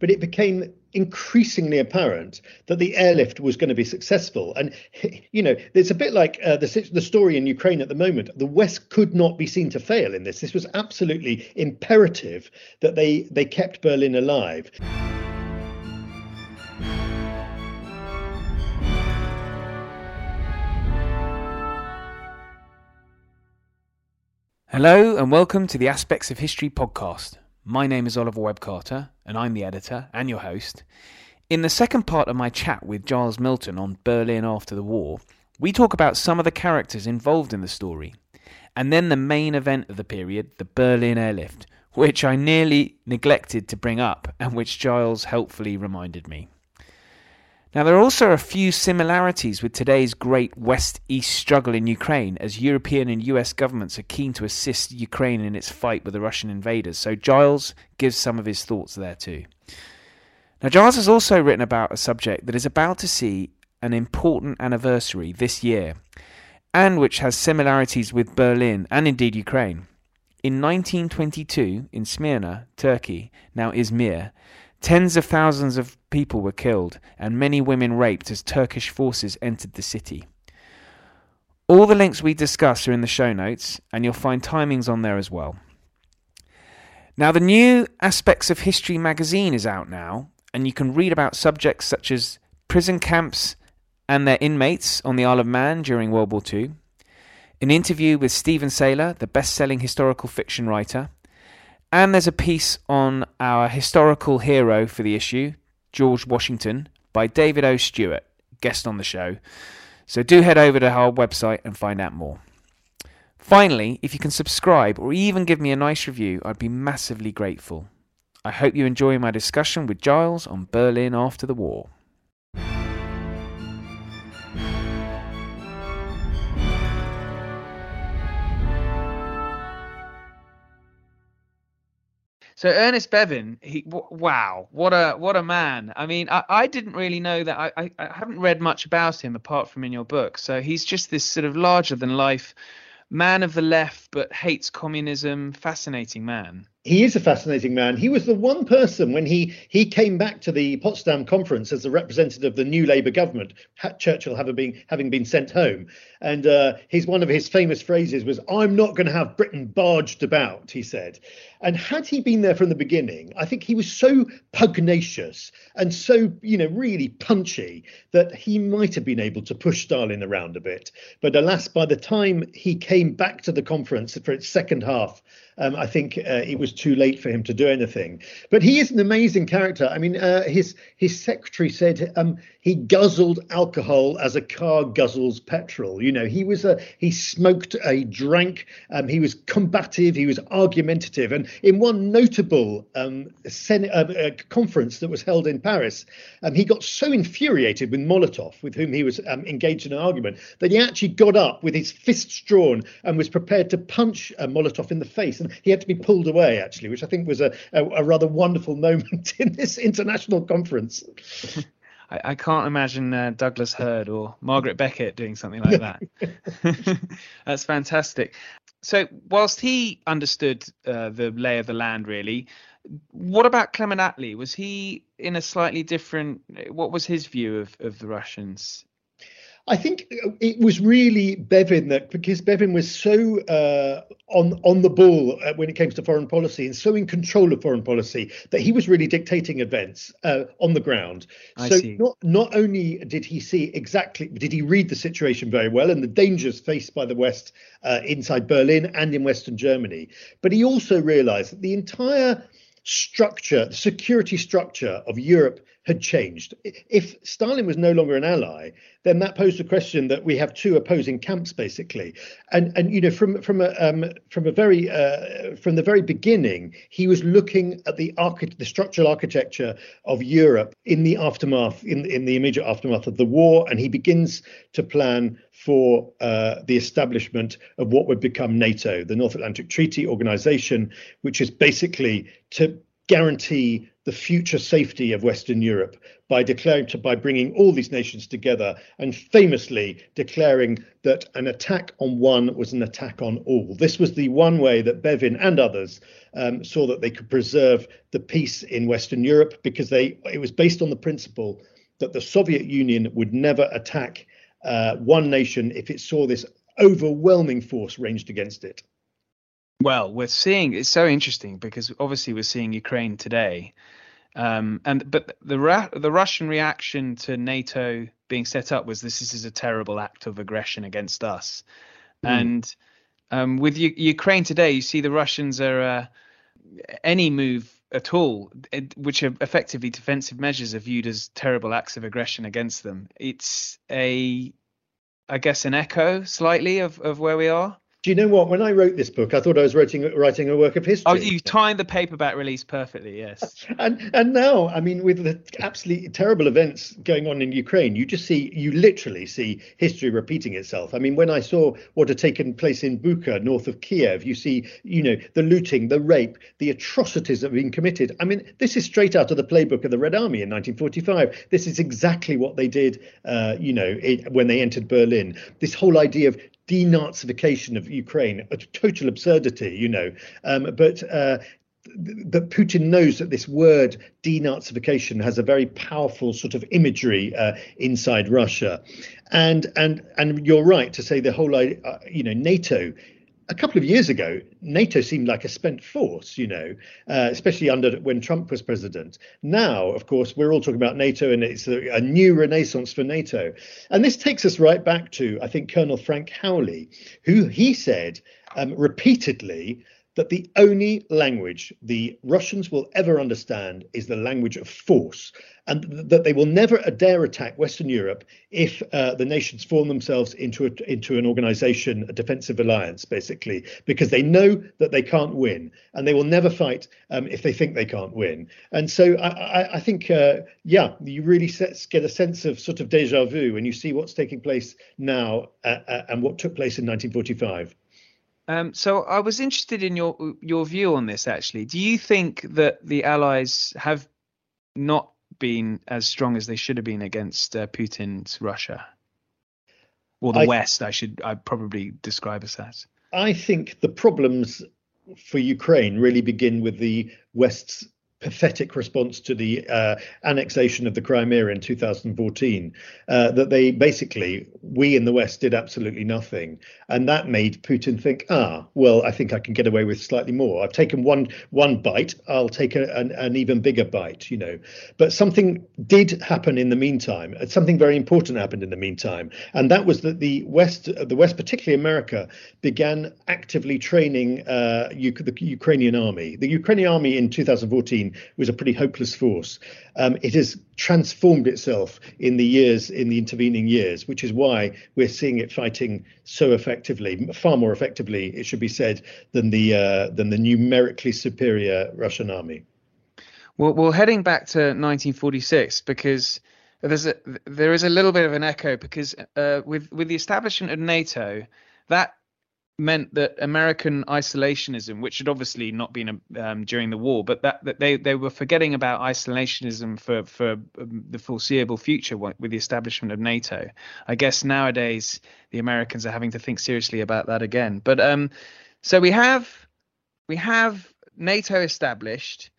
but it became increasingly apparent that the airlift was going to be successful. And you know, it's a bit like uh, the the story in Ukraine at the moment. The West could not be seen to fail in this. This was absolutely imperative that they they kept Berlin alive. Hello, and welcome to the Aspects of History podcast. My name is Oliver Webb Carter, and I'm the editor and your host. In the second part of my chat with Giles Milton on Berlin after the war, we talk about some of the characters involved in the story, and then the main event of the period, the Berlin airlift, which I nearly neglected to bring up and which Giles helpfully reminded me. Now, there are also a few similarities with today's great West East struggle in Ukraine, as European and US governments are keen to assist Ukraine in its fight with the Russian invaders. So, Giles gives some of his thoughts there too. Now, Giles has also written about a subject that is about to see an important anniversary this year, and which has similarities with Berlin and indeed Ukraine. In 1922, in Smyrna, Turkey, now Izmir, Tens of thousands of people were killed and many women raped as Turkish forces entered the city. All the links we discuss are in the show notes, and you'll find timings on there as well. Now, the new Aspects of History magazine is out now, and you can read about subjects such as prison camps and their inmates on the Isle of Man during World War II, an interview with Steven Saylor, the best selling historical fiction writer, and there's a piece on our historical hero for the issue, George Washington, by David O. Stewart, guest on the show. So do head over to our website and find out more. Finally, if you can subscribe or even give me a nice review, I'd be massively grateful. I hope you enjoy my discussion with Giles on Berlin after the war. So Ernest Bevin, he wow, what a what a man. I mean, I, I didn't really know that. I, I, I haven't read much about him apart from in your book. So he's just this sort of larger than life man of the left, but hates communism. Fascinating man he is a fascinating man. He was the one person when he he came back to the Potsdam conference as the representative of the new Labour government, Churchill having been having been sent home, and uh, his one of his famous phrases was, "I'm not going to have Britain barged about," he said. And had he been there from the beginning, I think he was so pugnacious and so you know really punchy that he might have been able to push Stalin around a bit. But alas, by the time he came back to the conference for its second half um, I think uh, it was too late for him to do anything. But he is an amazing character. I mean, uh, his his secretary said um, he guzzled alcohol as a car guzzles petrol. You know, he was a he smoked, he drank, um, he was combative, he was argumentative, and in one notable um, uh, uh, conference that was held in Paris, um, he got so infuriated with Molotov, with whom he was um, engaged in an argument, that he actually got up with his fists drawn and was prepared to punch uh, Molotov in the face, and he had to be pulled away actually, which I think was a, a, a rather wonderful moment in this international conference. I, I can't imagine uh, Douglas Hurd or Margaret Beckett doing something like that. That's fantastic. So, whilst he understood uh, the lay of the land, really, what about Clement Attlee? Was he in a slightly different? What was his view of, of the Russians I think it was really Bevin that because Bevin was so uh, on on the ball uh, when it came to foreign policy and so in control of foreign policy that he was really dictating events uh, on the ground. I so see. not not only did he see exactly did he read the situation very well and the dangers faced by the West uh, inside Berlin and in Western Germany, but he also realised that the entire structure, the security structure of Europe had changed. If Stalin was no longer an ally, then that posed the question that we have two opposing camps basically. And and you know from from a um, from a very uh, from the very beginning, he was looking at the archi- the structural architecture of Europe in the aftermath in in the immediate aftermath of the war, and he begins to plan for uh, the establishment of what would become NATO, the North Atlantic Treaty Organization, which is basically to guarantee the future safety of Western Europe by declaring to, by bringing all these nations together and famously declaring that an attack on one was an attack on all. This was the one way that Bevin and others um, saw that they could preserve the peace in Western Europe because they it was based on the principle that the Soviet Union would never attack uh, one nation if it saw this overwhelming force ranged against it. Well, we're seeing it's so interesting because obviously we're seeing Ukraine today, um, and but the the Russian reaction to NATO being set up was this, this is a terrible act of aggression against us, mm. and um, with U- Ukraine today, you see the Russians are uh, any move at all, which are effectively defensive measures, are viewed as terrible acts of aggression against them. It's a, I guess, an echo slightly of, of where we are. Do you know what? When I wrote this book, I thought I was writing writing a work of history. Oh, you timed the paperback release perfectly, yes. and and now, I mean, with the absolutely terrible events going on in Ukraine, you just see, you literally see history repeating itself. I mean, when I saw what had taken place in Bucha, north of Kiev, you see, you know, the looting, the rape, the atrocities that have been committed. I mean, this is straight out of the playbook of the Red Army in 1945. This is exactly what they did, uh, you know, it, when they entered Berlin. This whole idea of denazification of Ukraine, a total absurdity, you know. Um, but uh, that Putin knows that this word denazification has a very powerful sort of imagery uh, inside Russia, and and and you're right to say the whole uh, you know NATO a couple of years ago, NATO seemed like a spent force, you know, uh, especially under when Trump was president. Now, of course, we're all talking about NATO and it's a, a, new renaissance for NATO. And this takes us right back to, I think, Colonel Frank Howley, who he said um, repeatedly that the only language the Russians will ever understand is the language of force, and th- that they will never dare attack Western Europe if uh, the nations form themselves into a, into an organization, a defensive alliance, basically, because they know that they can't win, and they will never fight um, if they think they can't win. And so I, I, I think, uh, yeah, you really get a sense of sort of deja vu when you see what's taking place now uh, uh and what took place in 1945. Um, so I was interested in your your view on this. Actually, do you think that the Allies have not been as strong as they should have been against uh, Putin's Russia, or the I, West? I should I probably describe as that. I think the problems for Ukraine really begin with the West's pathetic response to the uh, annexation of the Crimea in 2014 uh, that they basically, we in the West did absolutely nothing. And that made Putin think, ah, well, I think I can get away with slightly more. I've taken one one bite, I'll take a, an, an even bigger bite, you know. But something did happen in the meantime. Something very important happened in the meantime. And that was that the West, the West, particularly America, began actively training uh, the Ukrainian army. The Ukrainian army in 2014 was a pretty hopeless force. Um, it has transformed itself in the years, in the intervening years, which is why we're seeing it fighting so effectively, far more effectively, it should be said, than the uh, than the numerically superior Russian army. Well, well, heading back to 1946, because there's a there is a little bit of an echo because uh, with with the establishment of NATO, that meant that American isolationism, which had obviously not been um, during the war, but that, that they, they were forgetting about isolationism for, for um, the foreseeable future with the establishment of NATO. I guess nowadays the Americans are having to think seriously about that again. But um, so we have we have NATO established,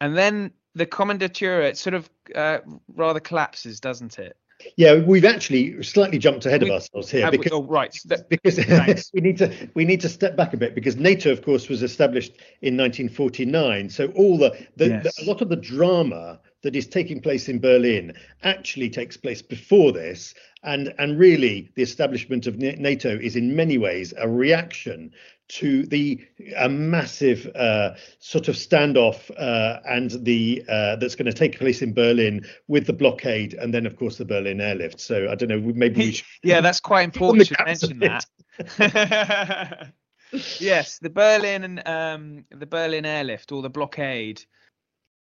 and then the Kommandantur sort of uh, rather collapses, doesn't it? Yeah, we've actually slightly jumped ahead we, of ourselves here because, oh, right. because we need to we need to step back a bit because NATO, of course, was established in 1949. So all the, the, yes. the a lot of the drama that is taking place in Berlin actually takes place before this, and and really the establishment of NATO is in many ways a reaction to the a massive uh, sort of standoff uh, and the uh, that's going to take place in Berlin with the blockade and then of course the Berlin airlift. So I don't know, maybe we should. yeah, that's quite important. to mention that. yes, the Berlin and um, the Berlin airlift or the blockade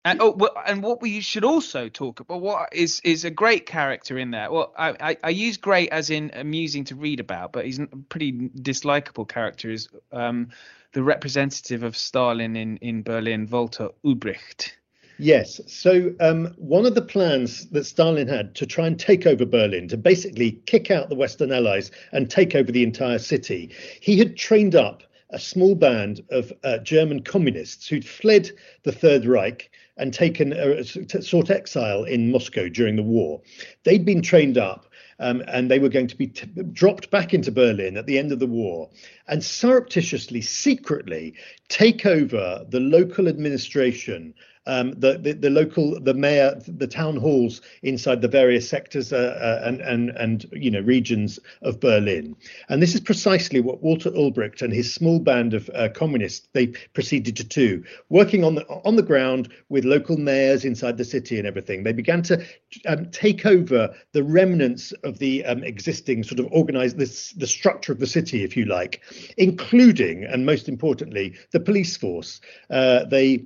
and, oh, and what we should also talk about what is is a great character in there. Well, I, I, I use great as in amusing to read about, but he's a pretty dislikable character. Is um, the representative of Stalin in in Berlin, Walter Ulbricht. Yes. So um, one of the plans that Stalin had to try and take over Berlin, to basically kick out the Western Allies and take over the entire city, he had trained up a small band of uh, German communists who'd fled the Third Reich and taken uh, sought exile in Moscow during the war. They'd been trained up um, and they were going to be t- dropped back into Berlin at the end of the war and surreptitiously, secretly take over the local administration um, the, the, the local the mayor the town halls inside the various sectors uh, uh, and and and you know regions of Berlin. And this is precisely what Walter Ulbricht and his small band of uh, communists they proceeded to do working on the on the ground with local mayors inside the city and everything. They began to um, take over the remnants of the um, existing sort of organized this the structure of the city if you like including and most importantly the police force. Uh, they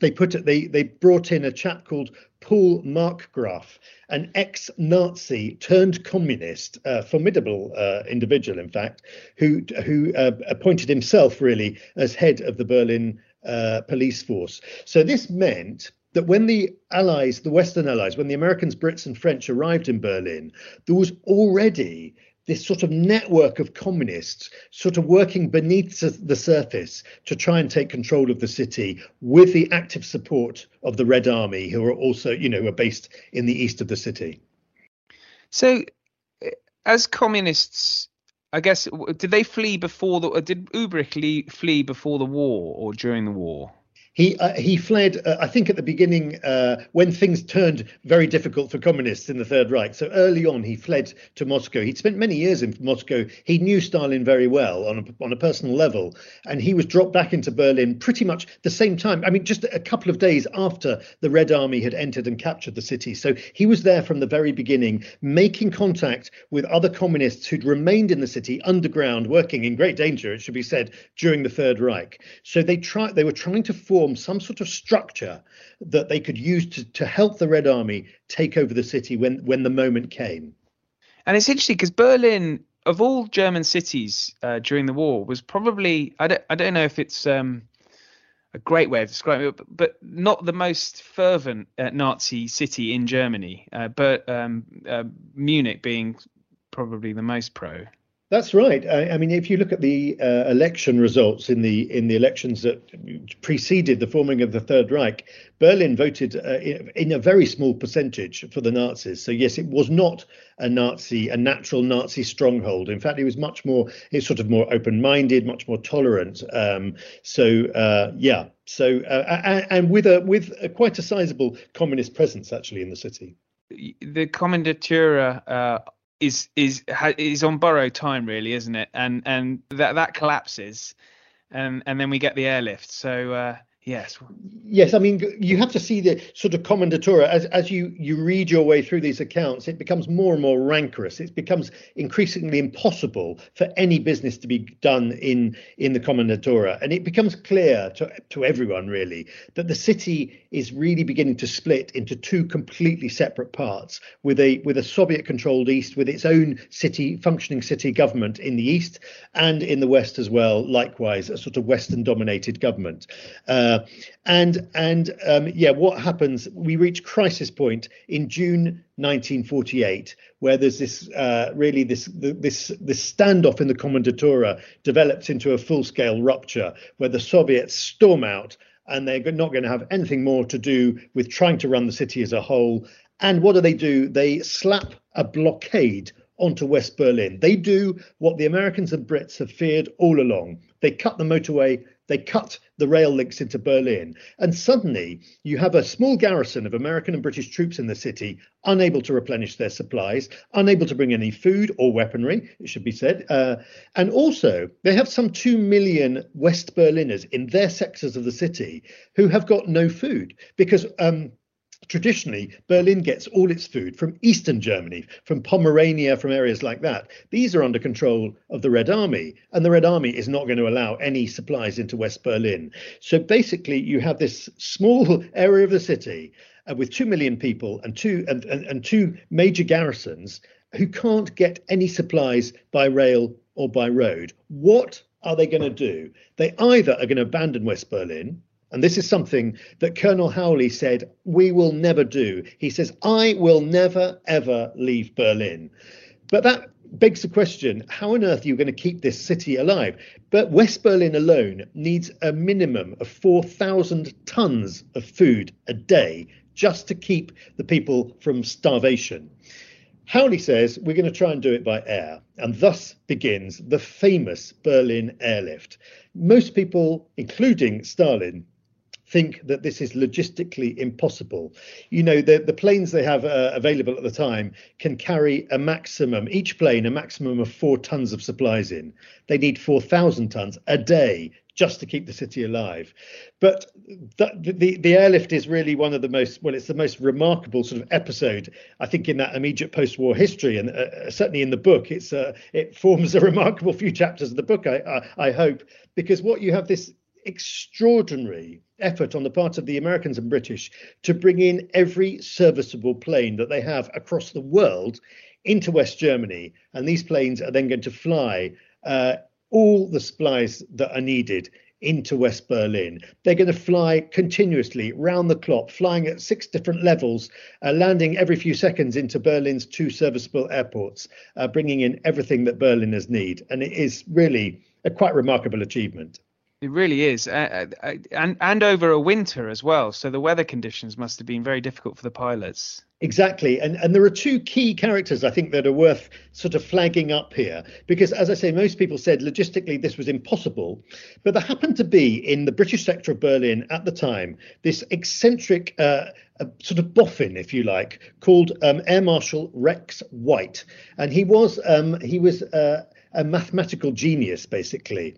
they put it, they they brought in a chap called Paul Markgraf, an ex-Nazi turned communist, uh, formidable uh, individual, in fact, who who uh, appointed himself really as head of the Berlin uh, police force. So this meant that when the Allies, the Western Allies, when the Americans, Brits, and French arrived in Berlin, there was already this sort of network of communists sort of working beneath the surface to try and take control of the city with the active support of the Red Army, who are also, you know, are based in the east of the city. So, eh, as communists, I guess, did they flee before the? Did Ulbricht flee before the war or during the war? He uh, he fled, uh, I think, at the beginning uh, when things turned very difficult for communists in the Third Reich. So early on, he fled to Moscow. He'd spent many years in Moscow. He knew Stalin very well on a, on a personal level, and he was dropped back into Berlin pretty much the same time. I mean, just a couple of days after the Red Army had entered and captured the city. So he was there from the very beginning, making contact with other communists who'd remained in the city underground, working in great danger, it should be said, during the Third Reich. So they tried. They were trying to form form some sort of structure that they could use to, to help the Red Army take over the city when, when the moment came. And it's interesting because Berlin, of all German cities uh, during the war, was probably I don't I don't know if it's um, a great way of describing it, but, but not the most fervent uh, Nazi city in Germany, uh, but um, uh, Munich being probably the most pro. That's right. I, I, mean, if you look at the uh, election results in the in the elections that preceded the forming of the Third Reich, Berlin voted uh, in, a very small percentage for the Nazis. So yes, it was not a Nazi, a natural Nazi stronghold. In fact, it was much more, it's sort of more open-minded, much more tolerant. Um, so uh, yeah, so uh, and with a with a, quite a sizable communist presence actually in the city. The Kommandantur uh, is is is on borrowed time really isn't it? And and that that collapses and and then we get the airlift. So uh, Yes. Yes, I mean you have to see the sort of Kommandantur as as you you read your way through these accounts. It becomes more and more rancorous. It becomes increasingly impossible for any business to be done in in the Kommandantur, and it becomes clear to to everyone really that the city is really beginning to split into two completely separate parts, with a with a Soviet-controlled east with its own city functioning city government in the east, and in the west as well. Likewise, a sort of Western-dominated government. Um, And and um, yeah, what happens? We reach crisis point in June 1948, where there's this uh, really this this this standoff in the Kommandantur develops into a full-scale rupture, where the Soviets storm out and they're not going to have anything more to do with trying to run the city as a whole. And what do they do? They slap a blockade onto West Berlin. They do what the Americans and Brits have feared all along. They cut the motorway they cut the rail links into Berlin, and suddenly you have a small garrison of American and British troops in the city, unable to replenish their supplies, unable to bring any food or weaponry, it should be said. Uh, and also, they have some 2 million West Berliners in their sectors of the city who have got no food because um, traditionally, Berlin gets all its food from eastern Germany, from Pomerania, from areas like that. These are under control of the Red Army, and the Red Army is not going to allow any supplies into West Berlin. So basically, you have this small area of the city uh, with two million people and two and, and, and two major garrisons who can't get any supplies by rail or by road. What are they going to do? They either are going to abandon West Berlin And this is something that Colonel Howley said, we will never do. He says, I will never, ever leave Berlin. But that begs the question how on earth are you going to keep this city alive? But West Berlin alone needs a minimum of 4,000 tons of food a day just to keep the people from starvation. Howley says we're going to try and do it by air, and thus begins the famous Berlin airlift. Most people, including Stalin, think that this is logistically impossible. You know, the, the planes they have uh, available at the time can carry a maximum, each plane, a maximum of four tons of supplies in. They need 4,000 tons a day just to keep the city alive. But the, the, the airlift is really one of the most well, it's the most remarkable sort of episode I think in that immediate post-war history, and uh, certainly in the book, it's uh, it forms a remarkable few chapters of the book. I, I I hope because what you have this extraordinary effort on the part of the Americans and British to bring in every serviceable plane that they have across the world into West Germany. And these planes are then going to fly uh, all the supplies that are needed into West Berlin. They're going to fly continuously round the clock, flying at six different levels, uh, landing every few seconds into Berlin's two serviceable airports, uh, bringing in everything that Berliners need. And it is really a quite remarkable achievement. It really is, and and over a winter as well. So the weather conditions must have been very difficult for the pilots. Exactly, and and there are two key characters I think that are worth sort of flagging up here because, as I say, most people said logistically this was impossible, but there happened to be in the British sector of Berlin at the time this eccentric. Uh, sort of boffin, if you like, called um, Air Marshal Rex Waite, and he was um, he was uh, a mathematical genius, basically.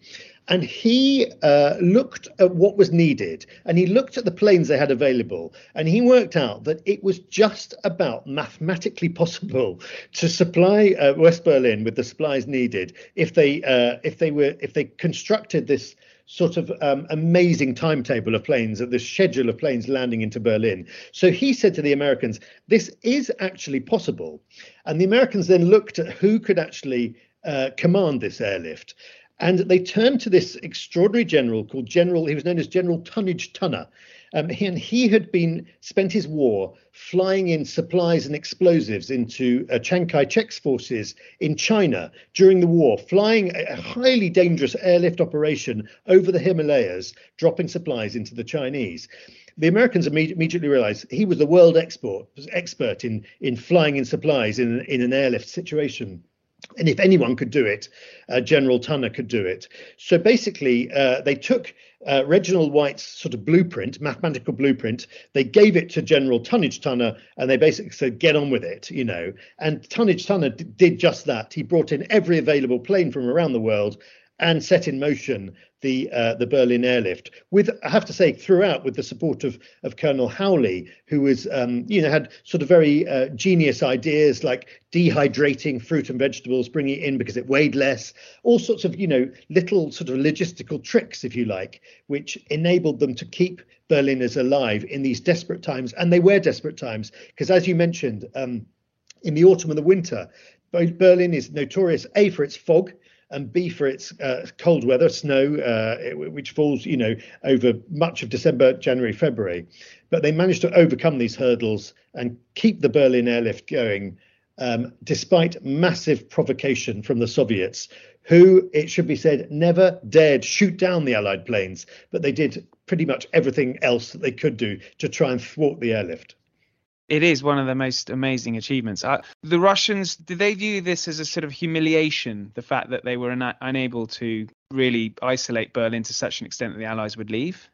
And he uh, looked at what was needed and he looked at the planes they had available and he worked out that it was just about mathematically possible to supply uh, West Berlin with the supplies needed if they uh, if they were if they constructed this sort of um, amazing timetable of planes, the schedule of planes landing into Berlin. So he said to the Americans, this is actually possible. And the Americans then looked at who could actually uh, command this airlift. And they turned to this extraordinary general called General, he was known as General Tonnage Tunner. Um, he, and he had been spent his war flying in supplies and explosives into uh, Chiang Kai-shek's forces in China during the war, flying a highly dangerous airlift operation over the Himalayas, dropping supplies into the Chinese. The Americans immediately realized he was the world export expert in in flying in supplies in in an airlift situation. And if anyone could do it, uh, General Tunner could do it. So basically, uh, they took uh, Reginald Waite's sort of blueprint, mathematical blueprint, they gave it to General Tonnage Tunner, and they basically said, get on with it, you know. And Tonnage Tunner d- did just that. He brought in every available plane from around the world and set in motion the uh, the Berlin airlift. With I have to say, throughout with the support of of Colonel Howley, who was um, you know had sort of very uh, genius ideas like dehydrating fruit and vegetables, bringing it in because it weighed less, all sorts of you know little sort of logistical tricks, if you like, which enabled them to keep Berliners alive in these desperate times, and they were desperate times because, as you mentioned. Um, in the autumn and the winter, Berlin is notorious A for its fog, and B for its uh, cold weather, snow, uh, which falls, you know, over much of December, January, February. But they managed to overcome these hurdles and keep the Berlin airlift going, um, despite massive provocation from the Soviets, who, it should be said, never dared shoot down the Allied planes, but they did pretty much everything else that they could do to try and thwart the airlift it is one of the most amazing achievements. Uh, the Russians, did they view this as a sort of humiliation, the fact that they were una- unable to really isolate Berlin to such an extent that the Allies would leave?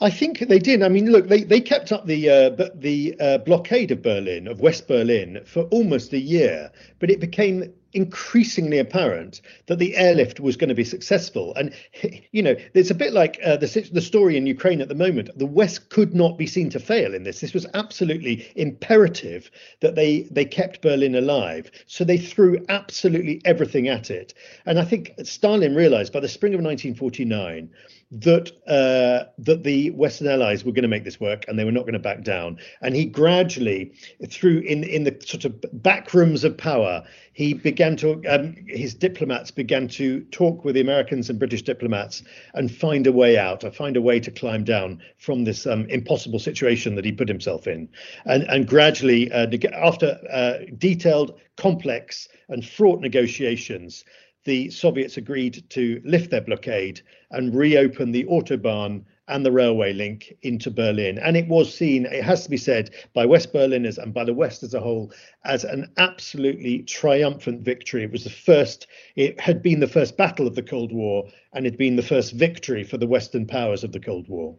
I think they did. I mean, look, they, they kept up the uh, the uh, blockade of Berlin, of West Berlin, for almost a year, but it became increasingly apparent that the airlift was going to be successful. And you know, it's a bit like uh, the the story in Ukraine at the moment. The West could not be seen to fail in this. This was absolutely imperative that they they kept Berlin alive. So they threw absolutely everything at it. And I think Stalin realized by the spring of 1949 that uh, that the Western Allies were going to make this work and they were not going to back down. And he gradually, through in in the sort of back rooms of power, he began to um, his diplomats began to talk with the Americans and British diplomats and find a way out, or find a way to climb down from this um, impossible situation that he put himself in. And and gradually, uh, after uh, detailed, complex, and fraught negotiations the Soviets agreed to lift their blockade and reopen the autobahn and the railway link into Berlin. And it was seen, it has to be said, by West Berliners and by the West as a whole as an absolutely triumphant victory. It was the first, it had been the first battle of the Cold War and had been the first victory for the Western powers of the Cold War.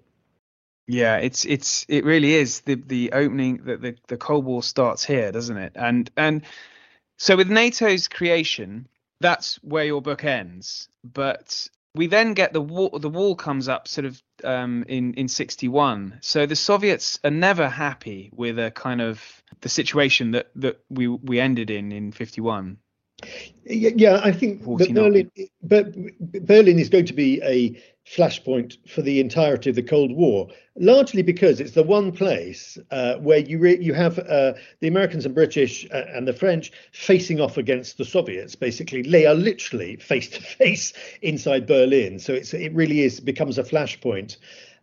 Yeah, it's it's it really is the the opening the, the the Cold War starts here, doesn't it? And and so with NATO's creation, that's where your book ends. But we then get the wall. The wall comes up sort of um, in in '61. So the Soviets are never happy with a kind of the situation that that we we ended in in '51. Yeah, I think Berlin, but Berlin is going to be a flashpoint for the entirety of the Cold War, largely because it's the one place uh, where you re- you have uh, the Americans and British uh, and the French facing off against the Soviets. Basically, they are literally face to face inside Berlin. So it's it really is becomes a flashpoint.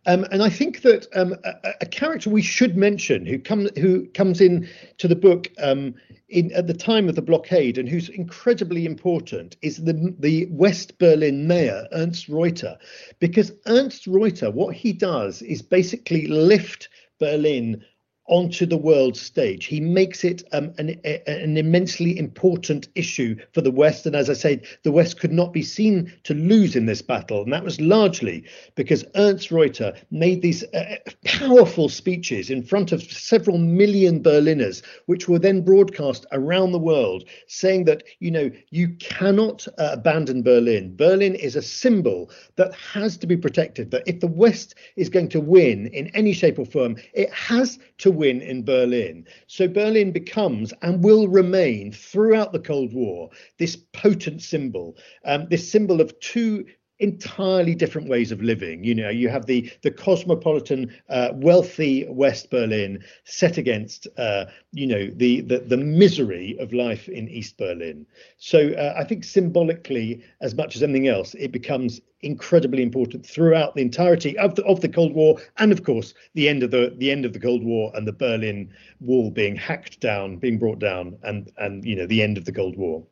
Um, and I think that um, a, a, character we should mention who comes who comes in to the book um, in at the time of the blockade and who's incredibly important is the the West Berlin mayor Ernst Reuter, because Ernst Reuter what he does is basically lift Berlin onto the world stage. He makes it um, an, a, an, immensely important issue for the West. And as I said, the West could not be seen to lose in this battle. And that was largely because Ernst Reuter made these uh, powerful speeches in front of several million Berliners, which were then broadcast around the world, saying that, you know, you cannot uh, abandon Berlin. Berlin is a symbol that has to be protected, that if the West is going to win in any shape or form, it has to win in Berlin. So Berlin becomes and will remain throughout the Cold War this potent symbol, um, this symbol of two entirely different ways of living. You know, you have the the cosmopolitan, uh, wealthy West Berlin set against, uh, you know, the, the the misery of life in East Berlin. So uh, I think symbolically, as much as anything else, it becomes incredibly important throughout the entirety of the of the Cold War, and of course the end of the the end of the Cold War and the Berlin Wall being hacked down, being brought down, and and you know the end of the Cold War.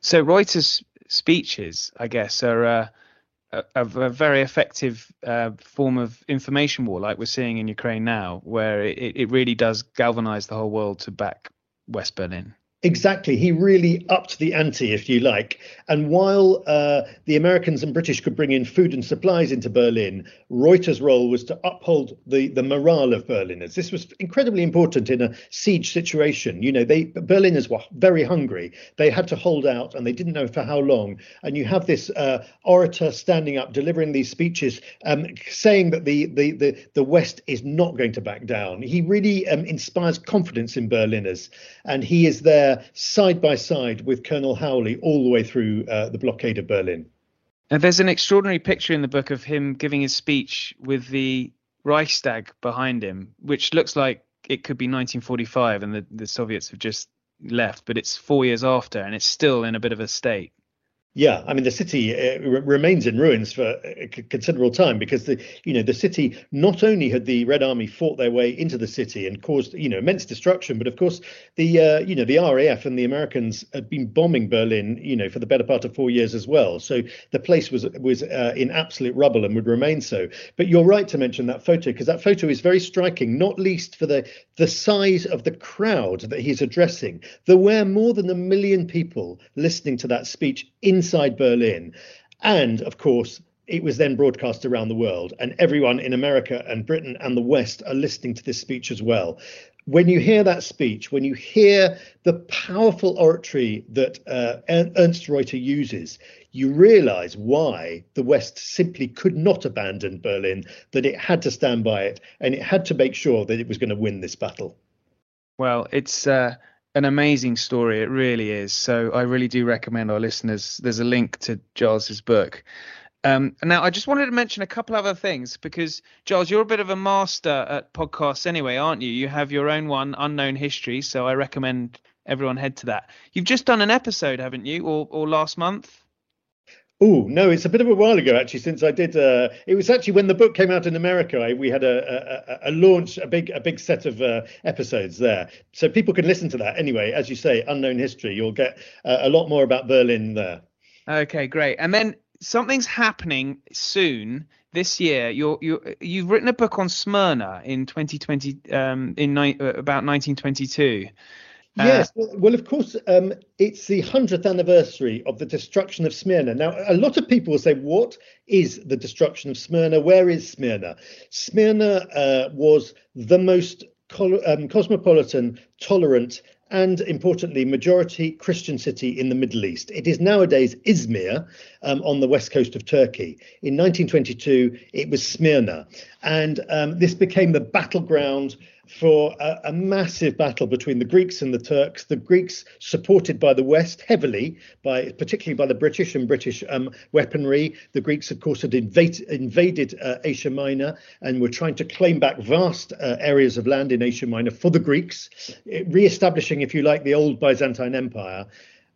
So Reuter's speeches, I guess, are uh, a, a, very effective uh, form of information war, like we're seeing in Ukraine now, where it, it really does galvanize the whole world to back West Berlin. Exactly. He really upped the ante, if you like. And while uh, the Americans and British could bring in food and supplies into Berlin, Reuter's role was to uphold the, the morale of Berliners. This was incredibly important in a siege situation. You know, they Berliners were very hungry. They had to hold out and they didn't know for how long. And you have this uh, orator standing up, delivering these speeches, um, saying that the, the, the, the West is not going to back down. He really um, inspires confidence in Berliners. And he is there side by side with Colonel Howley all the way through uh, the blockade of Berlin. There's an extraordinary picture in the book of him giving his speech with the Reichstag behind him, which looks like it could be 1945 and the, the Soviets have just left, but it's four years after and it's still in a bit of a state. Yeah, I mean the city uh, remains in ruins for a considerable time because the you know the city not only had the Red Army fought their way into the city and caused you know immense destruction, but of course the uh, you know the RAF and the Americans had been bombing Berlin you know for the better part of four years as well. So the place was was uh, in absolute rubble and would remain so. But you're right to mention that photo because that photo is very striking, not least for the the size of the crowd that he's addressing. There were more than a million people listening to that speech in inside Berlin. And of course, it was then broadcast around the world, and everyone in America and Britain and the West are listening to this speech as well. When you hear that speech, when you hear the powerful oratory that uh, Ernst Reuter uses, you realize why the West simply could not abandon Berlin, that it had to stand by it, and it had to make sure that it was going to win this battle. Well, it's. Uh an amazing story. It really is. So I really do recommend our listeners. There's a link to Giles's book. Um, now, I just wanted to mention a couple other things because, Giles, you're a bit of a master at podcasts anyway, aren't you? You have your own one, Unknown History, so I recommend everyone head to that. You've just done an episode, haven't you, or, or last month? Oh no, it's a bit of a while ago actually. Since I did, uh, it was actually when the book came out in America. I, we had a, a, a, launch, a big a big set of uh, episodes there, so people can listen to that. Anyway, as you say, unknown history. You'll get uh, a lot more about Berlin there. Okay, great. And then something's happening soon this year. You're you you've written a book on Smyrna in 2020, um, in ni- uh, about 1922. Uh, yes, well, well, of course, um, it's the 100th anniversary of the destruction of Smyrna. Now, a lot of people will say, What is the destruction of Smyrna? Where is Smyrna? Smyrna uh, was the most um, cosmopolitan, tolerant, and importantly, majority Christian city in the Middle East. It is nowadays Izmir um, on the west coast of Turkey. In 1922, it was Smyrna. And um, this became the battleground for a, a, massive battle between the Greeks and the Turks. The Greeks, supported by the West heavily, by particularly by the British and British um, weaponry. The Greeks, of course, had invade, invaded uh, Asia Minor and were trying to claim back vast uh, areas of land in Asia Minor for the Greeks, re-establishing, if you like, the old Byzantine Empire.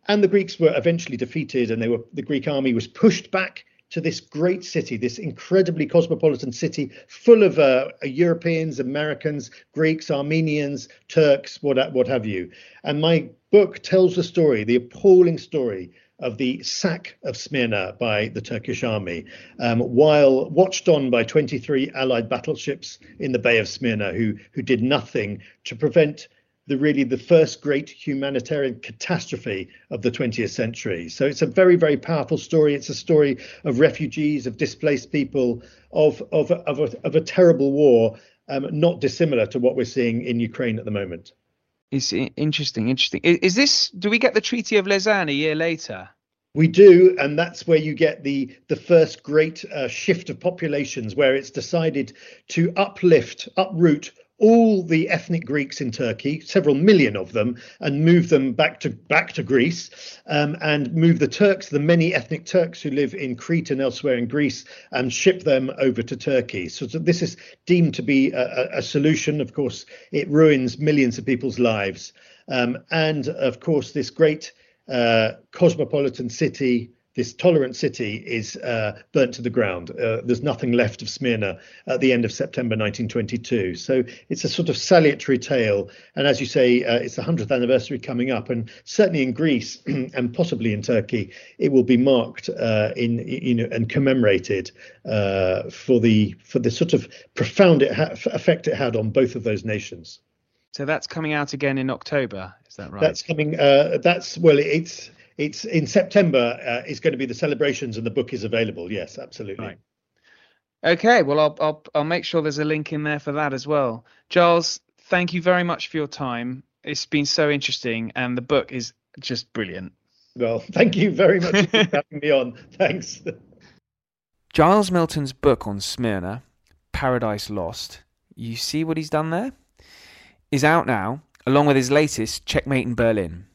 And the Greeks were eventually defeated, and they were the Greek army was pushed back to this great city, this incredibly cosmopolitan city full of uh, Europeans, Americans, Greeks, Armenians, Turks, what, what have you. And my book tells the story, the appalling story of the sack of Smyrna by the Turkish army, um, while watched on by 23 Allied battleships in the Bay of Smyrna, who who did nothing to prevent the really the first great humanitarian catastrophe of the 20th century. So it's a very very powerful story. It's a story of refugees, of displaced people, of of of a, of a terrible war, um, not dissimilar to what we're seeing in Ukraine at the moment. It's interesting, interesting. Is this? Do we get the Treaty of Lausanne a year later? We do, and that's where you get the the first great uh, shift of populations, where it's decided to uplift, uproot all the ethnic Greeks in Turkey, several million of them, and move them back to back to Greece, um, and move the Turks, the many ethnic Turks who live in Crete and elsewhere in Greece, and ship them over to Turkey. So, so this is deemed to be a, a, solution. Of course, it ruins millions of people's lives, um, and of course, this great uh, cosmopolitan city this tolerant city is uh, burnt to the ground. Uh, there's nothing left of Smyrna at the end of September 1922. So it's a sort of salutary tale. And as you say, uh, it's the 100th anniversary coming up. And certainly in Greece and possibly in Turkey, it will be marked uh, in, you know, and commemorated uh, for the for the sort of profound it ha- effect it had on both of those nations. So that's coming out again in October. Is that right? That's coming. Uh, that's well, it's it's in September. Uh, it's going to be the celebrations, and the book is available. Yes, absolutely. Right. Okay, well, I'll, I'll I'll make sure there's a link in there for that as well. Giles, thank you very much for your time. It's been so interesting, and the book is just brilliant. Well, thank you very much for having me on. Thanks. Giles Milton's book on Smyrna, Paradise Lost. You see what he's done there? Is out now, along with his latest Checkmate in Berlin.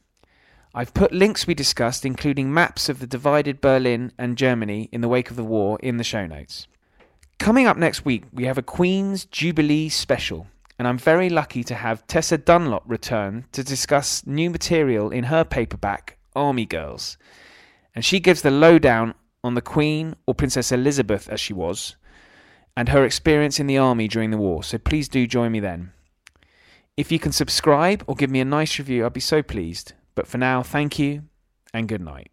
I've put links we discussed, including maps of the divided Berlin and Germany in the wake of the war, in the show notes. Coming up next week, we have a Queen's Jubilee special, and I'm very lucky to have Tessa Dunlop return to discuss new material in her paperback, Army Girls. And she gives the lowdown on the Queen, or Princess Elizabeth as she was, and her experience in the army during the war, so please do join me then. If you can subscribe or give me a nice review, I'd be so pleased. But for now, thank you and good night.